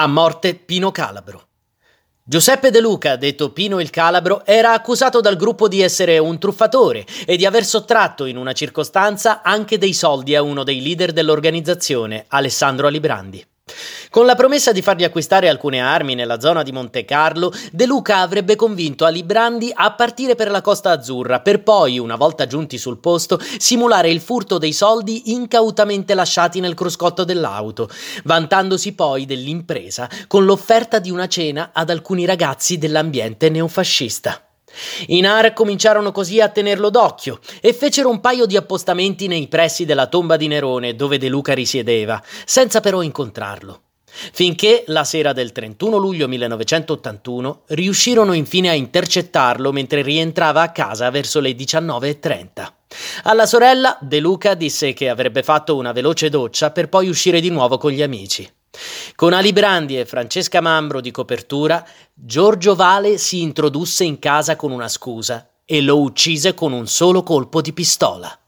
A morte Pino Calabro. Giuseppe De Luca, detto Pino il Calabro, era accusato dal gruppo di essere un truffatore e di aver sottratto in una circostanza anche dei soldi a uno dei leader dell'organizzazione, Alessandro Alibrandi. Con la promessa di fargli acquistare alcune armi nella zona di Monte Carlo, De Luca avrebbe convinto Alibrandi a partire per la Costa Azzurra, per poi, una volta giunti sul posto, simulare il furto dei soldi incautamente lasciati nel cruscotto dell'auto, vantandosi poi dell'impresa con l'offerta di una cena ad alcuni ragazzi dell'ambiente neofascista. I NAR cominciarono così a tenerlo d'occhio e fecero un paio di appostamenti nei pressi della tomba di Nerone, dove De Luca risiedeva, senza però incontrarlo. Finché la sera del 31 luglio 1981 riuscirono infine a intercettarlo mentre rientrava a casa verso le 19.30. Alla sorella De Luca disse che avrebbe fatto una veloce doccia per poi uscire di nuovo con gli amici. Con Ali Brandi e Francesca Mambro di copertura, Giorgio Vale si introdusse in casa con una scusa e lo uccise con un solo colpo di pistola.